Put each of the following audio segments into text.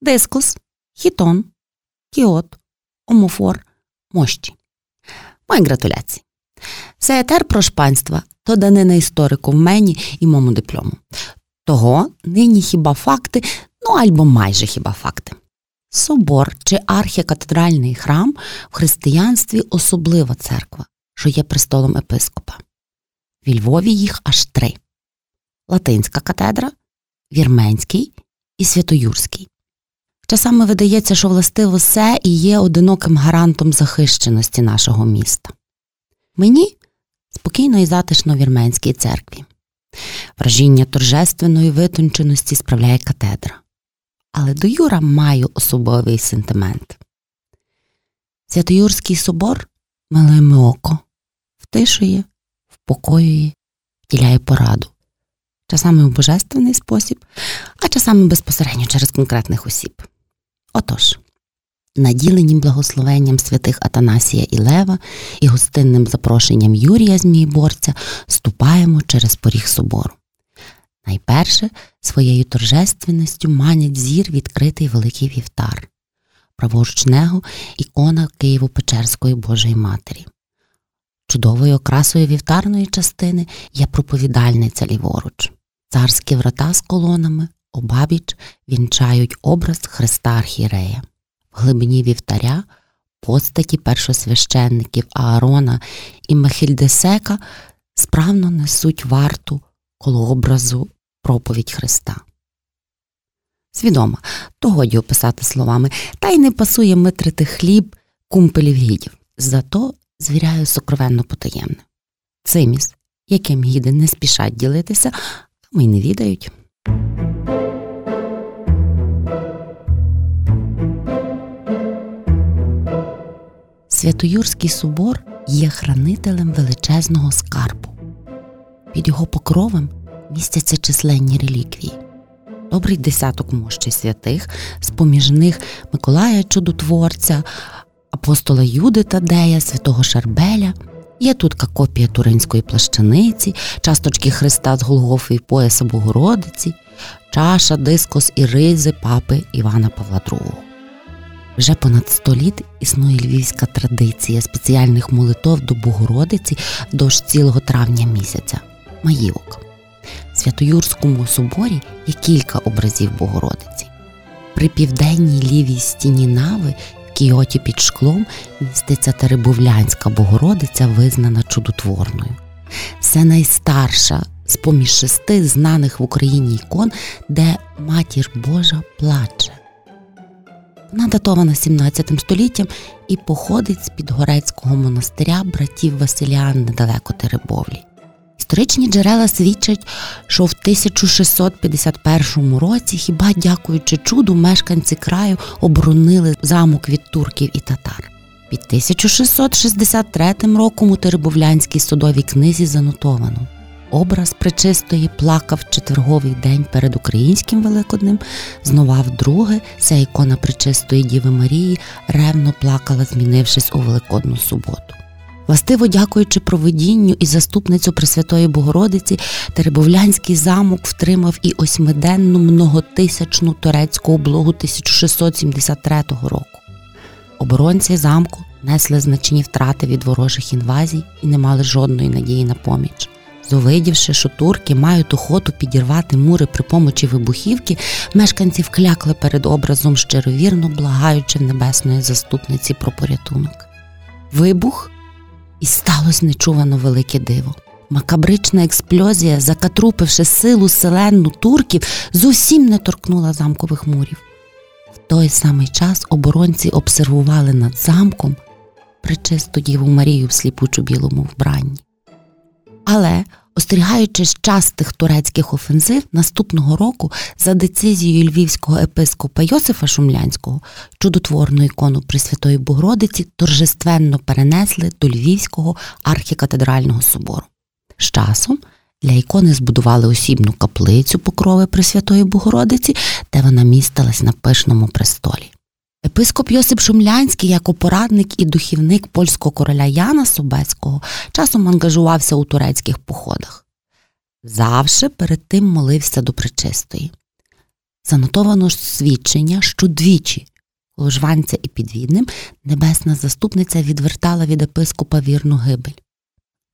дискус, хітон, кіот, омофор, мощі. Мої гратуляції. Це етер про шпанства, то данина історику в мені і моєму диплому. Того нині хіба факти, ну або майже хіба факти. Собор чи архікатедральний храм в християнстві особлива церква, що є престолом епископа. В Львові їх аж три: Латинська катедра, Вірменський і Святоюрський. Часами видається, що властиво все і є одиноким гарантом захищеності нашого міста. Мені спокійно і затишно в Вірменській церкві. Вражіння торжественної витонченості справляє катедра. Але до Юра маю особовий сентимент. Святоюрський собор милиме око, втишує, впокоює, втіляє пораду, часами у божественний спосіб, а часами безпосередньо через конкретних осіб. Отож, наділені благословенням святих Атанасія і Лева і гостинним запрошенням Юрія Змієборця ступаємо через поріг собору. Найперше своєю торжественністю манять зір відкритий великий вівтар, праворуч него ікона Києво-Печерської Божої Матері. Чудовою окрасою вівтарної частини є проповідальниця ліворуч, царські врата з колонами, обабіч вінчають образ Христа Архірея. В глибині вівтаря постаті першосвященників Аарона і Мехільдесека справно несуть варту коло образу проповідь Христа. Свідомо, то годі описати словами, та й не пасує митрити хліб кумпелів гідів. Зато звіряю сокровенно потаємне. Циміс, яким гіди не спішать ділитися, а ми й не відають. Святоюрський собор є хранителем величезного скарбу. Під його покровом містяться численні реліквії. Добрий десяток мощей святих, з поміж них Миколая Чудотворця, апостола Юди Тадея, святого Шарбеля. Є тут копія туринської плащаниці, часточки Христа з Голгофи і пояса Богородиці, чаша, дискос і ризи папи Івана Павла II. Вже понад сто літ існує львівська традиція спеціальних молитов до Богородиці вдовж цілого травня місяця маївок. В Святоюрському соборі є кілька образів Богородиці. При південній лівій стіні нави в Кіоті під шклом міститься Теребовлянська Богородиця, визнана чудотворною. Це найстарша з поміж шести знаних в Україні ікон, де матір Божа плаче. Вона датована 17 століттям і походить з підгорецького монастиря братів Василіан недалеко Теребовлі. Історичні джерела свідчать, що в 1651 році, хіба дякуючи чуду, мешканці краю оборонили замок від турків і татар. Під 1663 роком у Теребовлянській судовій книзі занотовано. Образ пречистої плакав четверговий день перед українським Великоднем, знова вдруге ця ікона пречистої Діви Марії ревно плакала, змінившись у Великодну суботу. Властиво дякуючи провидінню і заступницю Пресвятої Богородиці, Теребовлянський замок втримав і осьмиденну многотисячну турецьку облогу 1673 року. Оборонці замку несли значні втрати від ворожих інвазій і не мали жодної надії на поміч. Зовидівши, що турки мають охоту підірвати мури при помочі вибухівки, мешканці вклякли перед образом щировірно, благаючи в небесної заступниці про порятунок. Вибух і сталося нечувано велике диво. Макабрична експлозія, закатрупивши силу селенну турків, зовсім не торкнула замкових мурів. В той самий час оборонці обсервували над замком причисту Діву Марію в сліпучу білому вбранні. Але, остерігаючись частих турецьких офензив, наступного року за децизією львівського епископа Йосифа Шумлянського чудотворну ікону Пресвятої Богородиці торжественно перенесли до Львівського архікатедрального собору. З часом для ікони збудували осібну каплицю покрови Пресвятої Богородиці, де вона містилась на пишному престолі. Епископ Йосип Шумлянський, як порадник і духівник польського короля Яна Собецького, часом ангажувався у турецьких походах. Завше перед тим молився до причистої. занотовано свідчення, що двічі ложванця і підвідним небесна заступниця відвертала від епископа вірну гибель.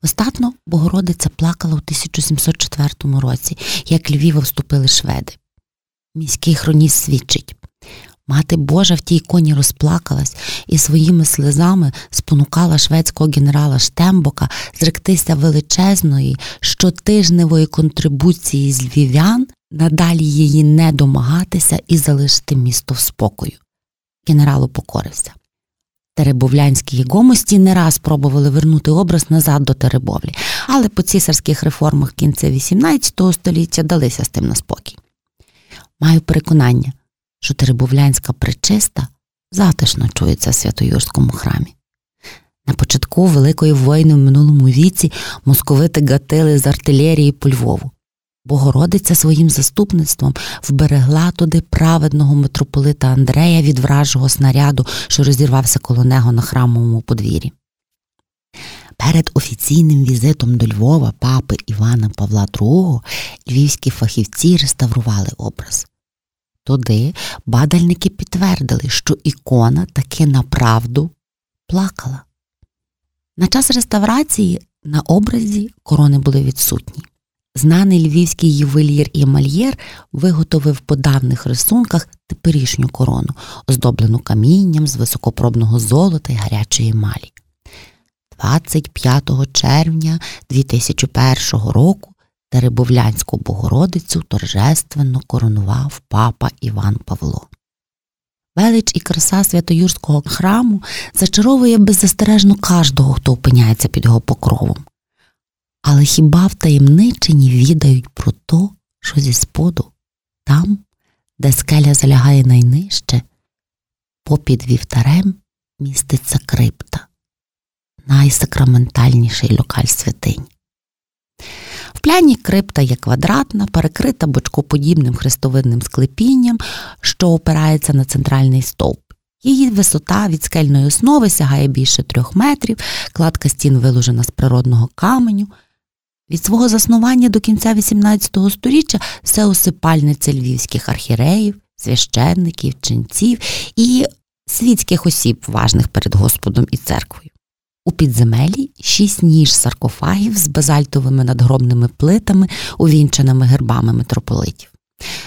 Остатно Богородиця плакала у 1704 році, як Львіва вступили шведи. Міський хроніст свідчить Мати Божа в тій коні розплакалась і своїми слезами спонукала шведського генерала Штембока зректися величезної щотижневої контрибуції з львів'ян, надалі її не домагатися і залишити місто в спокою. Генерал упокорився. Теребовлянські гомості не раз пробували вернути образ назад до Теребовлі, але по цісарських реформах кінця XVIII століття далися з тим на спокій. Маю переконання, що Теребовлянська причиста затишно чується в Святоюрському храмі. На початку Великої війни в минулому віці московити гатили з артилерії по Львову. Богородиця своїм заступництвом вберегла туди праведного митрополита Андрея від вражого снаряду, що розірвався коло нього на храмовому подвір'ї. Перед офіційним візитом до Львова папи Івана Павла II львівські фахівці реставрували образ. Туди бадальники підтвердили, що ікона таки направду плакала. На час реставрації на образі корони були відсутні. Знаний львівський ювелір і емальєр виготовив по давних рисунках теперішню корону, оздоблену камінням з високопробного золота і гарячої емалі. 25 червня 2001 року Теребовлянську Богородицю торжественно коронував папа Іван Павло. Велич і краса Святоюрського храму зачаровує беззастережно кожного, хто опиняється під його покровом. Але хіба в таємничині відають про то, що зі споду, там, де скеля залягає найнижче, попід вівтарем міститься крипта, найсакраментальніший локаль святинь. В пляні крипта є квадратна, перекрита бочкоподібним хрестовидним склепінням, що опирається на центральний стовп. Її висота від скельної основи сягає більше трьох метрів, кладка стін виложена з природного каменю. Від свого заснування до кінця XVIII століття це осипальниця львівських архіреїв, священників, ченців і світських осіб, важних перед Господом і церквою. У підземелі шість ніж саркофагів з базальтовими надгробними плитами, увінченими гербами митрополитів.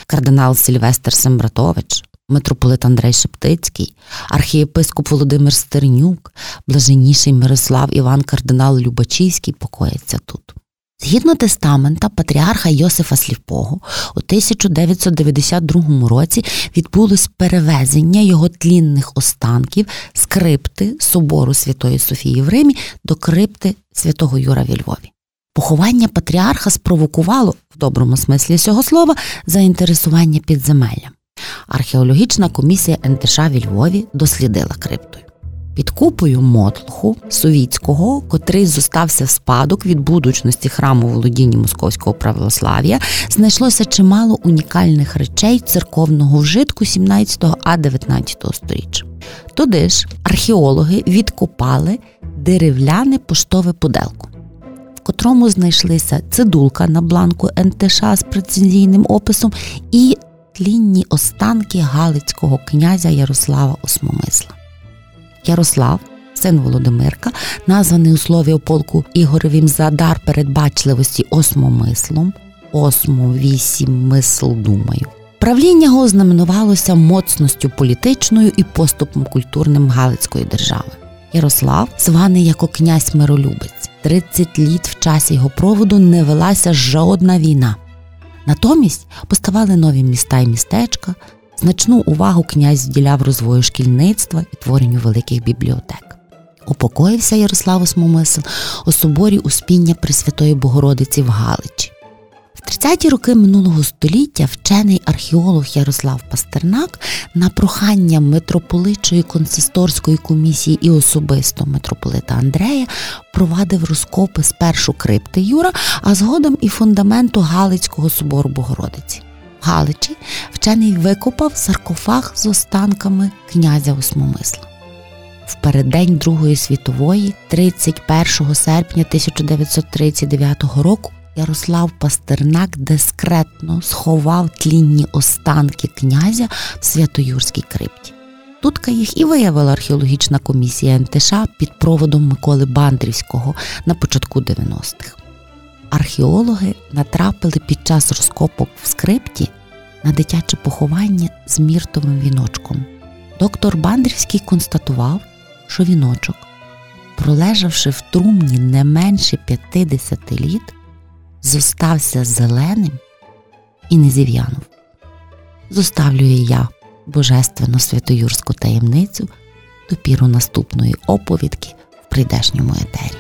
Кардинал Сільвестр Сембратович, митрополит Андрей Шептицький, архієпископ Володимир Стернюк, блаженніший Мирослав Іван Кардинал Любачівський покояться тут. Згідно тестамента патріарха Йосифа Сліпого, у 1992 році відбулось перевезення його тлінних останків з крипти собору Святої Софії в Римі до крипти святого Юра в Львові. Поховання патріарха спровокувало, в доброму смислі цього слова, заінтересування підземелля. Археологічна комісія НТШ в Львові дослідила крипту. Під купою мотлуху совітського, котрий зостався в спадок від будучності храму володіння московського православ'я, знайшлося чимало унікальних речей церковного вжитку 17 а 19 століття. Туди ж археологи відкопали деревляне поштове пуделко, в котрому знайшлися цидулка на бланку НТШ з прецензійним описом і тлінні останки Галицького князя Ярослава Осмомисла. Ярослав, син Володимирка, названий у слові о полку Ігоревім за дар передбачливості осмомислом, осмо вісім мисл думаю. Правління його знаменувалося моцністю політичною і поступом культурним Галицької держави. Ярослав, званий як князь миролюбець, 30 літ в часі його проводу не велася жодна війна. Натомість поставали нові міста і містечка, Значну увагу князь вділяв розвою шкільництва і творенню великих бібліотек. Упокоївся Ярослав Осмомисл у соборі Успіння Пресвятої Богородиці в Галичі. В 30-ті роки минулого століття вчений археолог Ярослав Пастернак на прохання митрополитчої консисторської комісії і особисто митрополита Андрея провадив розкопи спершу крипти Юра, а згодом і фундаменту Галицького собору Богородиці. Галичі вчений викопав саркофаг з останками князя Осмомисла. В переддень Другої світової, 31 серпня 1939 року, Ярослав Пастернак дискретно сховав тлінні останки князя в Святоюрській крипті. Тутка їх і виявила археологічна комісія НТШ під проводом Миколи Бандрівського на початку 90-х. Археологи натрапили під час розкопок в скрипті на дитяче поховання з міртовим віночком. Доктор Бандрівський констатував, що віночок, пролежавши в трумні не менше 50 літ, зостався зеленим і не зів'янув. Зоставлюю я божественно святоюрську таємницю до піру наступної оповідки в прийдешньому етері.